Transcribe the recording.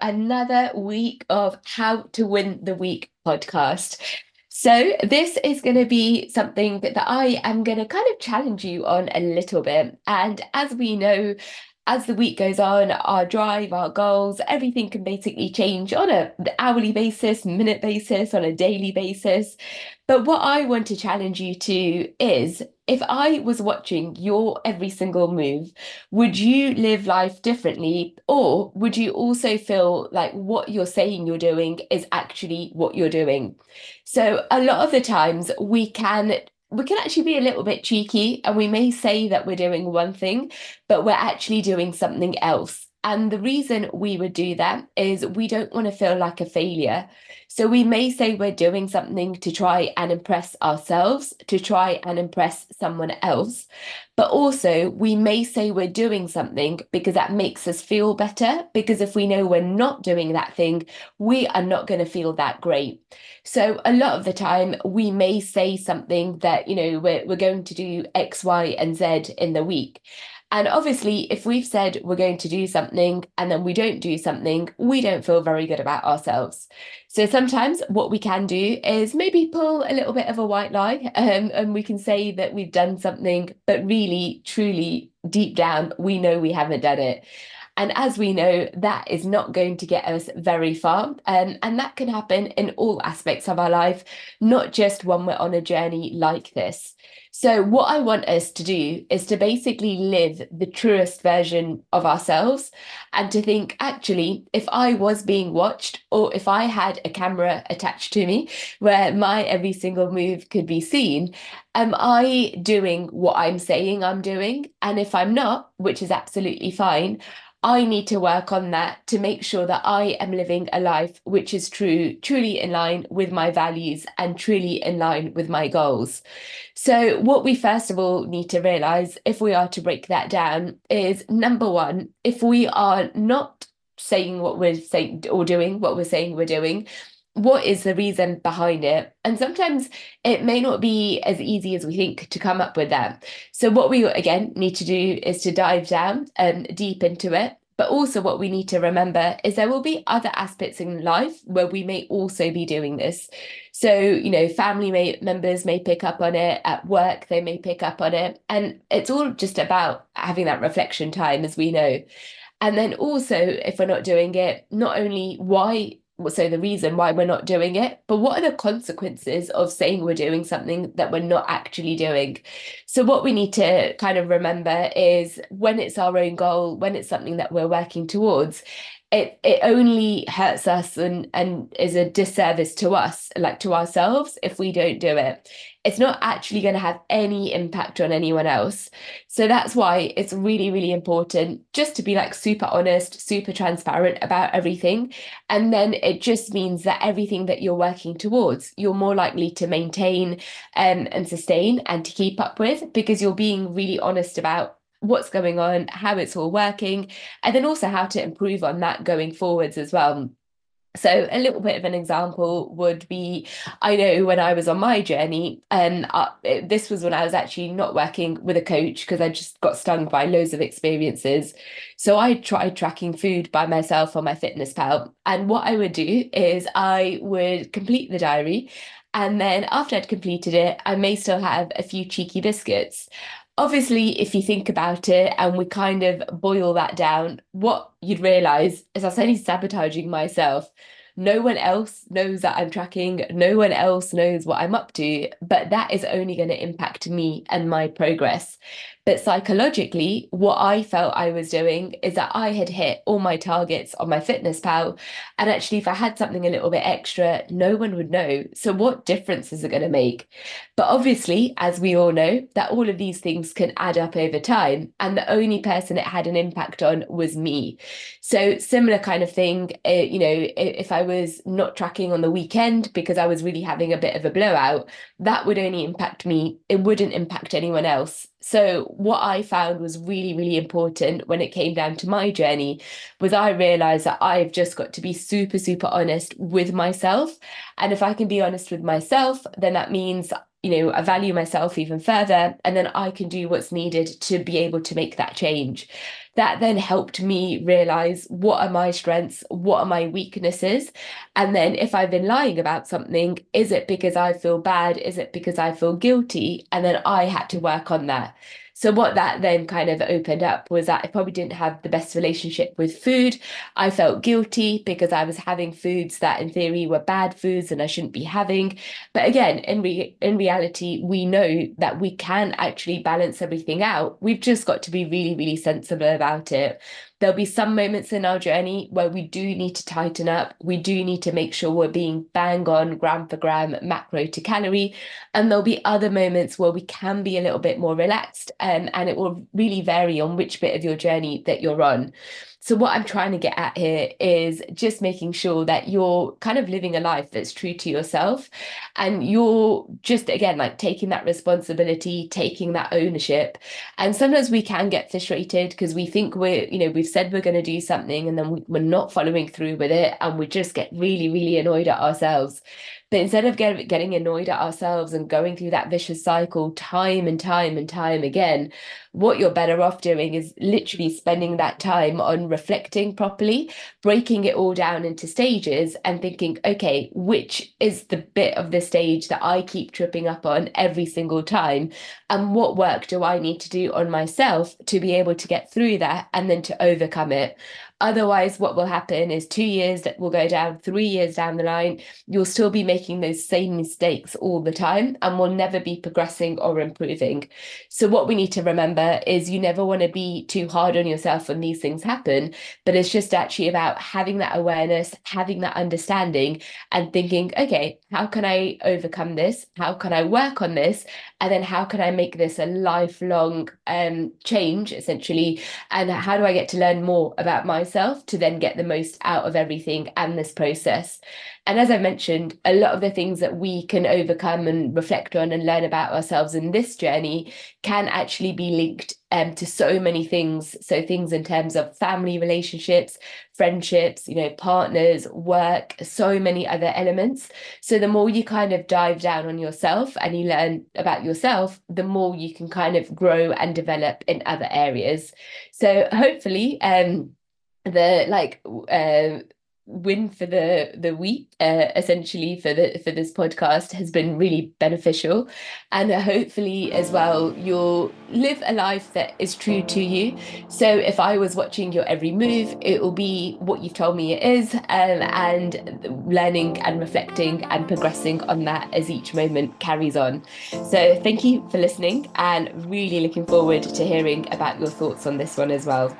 another week of How to Win the Week podcast. So, this is going to be something that, that I am going to kind of challenge you on a little bit. And as we know, as the week goes on, our drive, our goals, everything can basically change on a hourly basis, minute basis, on a daily basis. But what I want to challenge you to is if I was watching your every single move, would you live life differently? Or would you also feel like what you're saying you're doing is actually what you're doing? So, a lot of the times we can we can actually be a little bit cheeky and we may say that we're doing one thing, but we're actually doing something else. And the reason we would do that is we don't want to feel like a failure. So we may say we're doing something to try and impress ourselves, to try and impress someone else. But also, we may say we're doing something because that makes us feel better. Because if we know we're not doing that thing, we are not going to feel that great. So a lot of the time, we may say something that, you know, we're, we're going to do X, Y, and Z in the week. And obviously, if we've said we're going to do something and then we don't do something, we don't feel very good about ourselves. So sometimes what we can do is maybe pull a little bit of a white lie um, and we can say that we've done something, but really, truly, deep down, we know we haven't done it. And as we know, that is not going to get us very far. Um, and that can happen in all aspects of our life, not just when we're on a journey like this. So, what I want us to do is to basically live the truest version of ourselves and to think, actually, if I was being watched or if I had a camera attached to me where my every single move could be seen, am I doing what I'm saying I'm doing? And if I'm not, which is absolutely fine, I need to work on that to make sure that I am living a life which is true, truly in line with my values and truly in line with my goals. So, what we first of all need to realize, if we are to break that down, is number one, if we are not saying what we're saying or doing what we're saying we're doing, what is the reason behind it? And sometimes it may not be as easy as we think to come up with that. So, what we again need to do is to dive down and um, deep into it. But also, what we need to remember is there will be other aspects in life where we may also be doing this. So, you know, family may, members may pick up on it, at work, they may pick up on it. And it's all just about having that reflection time, as we know. And then also, if we're not doing it, not only why so the reason why we're not doing it. But what are the consequences of saying we're doing something that we're not actually doing? So what we need to kind of remember is when it's our own goal when it's something that we're working towards it it only hurts us and and is a disservice to us like to ourselves if we don't do it. It's not actually going to have any impact on anyone else. So that's why it's really really important just to be like super honest super transparent about everything. And then it just means that everything that you're working towards you're more likely to maintain um, and sustain and to keep up with because you're being really honest about what's going on, how it's all working, and then also how to improve on that going forwards as well. So a little bit of an example would be, I know when I was on my journey, and um, this was when I was actually not working with a coach because I just got stung by loads of experiences. So I tried tracking food by myself on MyFitnessPal. and what I would do is I would complete the diary, and then after I'd completed it, I may still have a few cheeky biscuits obviously, if you think about it and we kind of boil that down, what you'd realize is I was only sabotaging myself no one else knows that I'm tracking. No one else knows what I'm up to. But that is only going to impact me and my progress. But psychologically, what I felt I was doing is that I had hit all my targets on MyFitnessPal. And actually, if I had something a little bit extra, no one would know. So, what difference is it going to make? But obviously, as we all know, that all of these things can add up over time. And the only person it had an impact on was me. So, similar kind of thing, uh, you know, if I was not tracking on the weekend because I was really having a bit of a blowout, that would only impact me. It wouldn't impact anyone else. So, what I found was really, really important when it came down to my journey was I realized that I've just got to be super, super honest with myself. And if I can be honest with myself, then that means you know, I value myself even further, and then I can do what's needed to be able to make that change. That then helped me realize what are my strengths, what are my weaknesses, and then if I've been lying about something, is it because I feel bad? Is it because I feel guilty? And then I had to work on that. So what that then kind of opened up was that I probably didn't have the best relationship with food. I felt guilty because I was having foods that in theory were bad foods and I shouldn't be having. But again, in re- in reality, we know that we can actually balance everything out. We've just got to be really, really sensible about it there'll be some moments in our journey where we do need to tighten up. We do need to make sure we're being bang on gram for gram, macro to calorie. And there'll be other moments where we can be a little bit more relaxed. Um, and it will really vary on which bit of your journey that you're on. So, what I'm trying to get at here is just making sure that you're kind of living a life that's true to yourself and you're just, again, like taking that responsibility, taking that ownership. And sometimes we can get frustrated because we think we're, you know, we've said we're going to do something and then we're not following through with it. And we just get really, really annoyed at ourselves. But instead of get, getting annoyed at ourselves and going through that vicious cycle time and time and time again, what you're better off doing is literally spending that time on reflecting properly, breaking it all down into stages and thinking, okay, which is the bit of the stage that I keep tripping up on every single time? And what work do I need to do on myself to be able to get through that and then to overcome it? Otherwise, what will happen is two years that will go down, three years down the line, you'll still be making those same mistakes all the time and will never be progressing or improving. So, what we need to remember is you never want to be too hard on yourself when these things happen, but it's just actually about having that awareness, having that understanding, and thinking, okay, how can I overcome this? How can I work on this? And then, how can I make this a lifelong um, change, essentially? And how do I get to learn more about myself? Myself to then get the most out of everything and this process. And as I mentioned, a lot of the things that we can overcome and reflect on and learn about ourselves in this journey can actually be linked um, to so many things. So things in terms of family relationships, friendships, you know, partners, work, so many other elements. So the more you kind of dive down on yourself and you learn about yourself, the more you can kind of grow and develop in other areas. So hopefully, um, the like uh, win for the the week uh, essentially for the for this podcast has been really beneficial. And hopefully as well you'll live a life that is true to you. So if i was watching your every move it will be what you've told me it is um, and learning and reflecting and progressing on that as each moment carries on. So thank you for listening and really looking forward to hearing about your thoughts on this one as well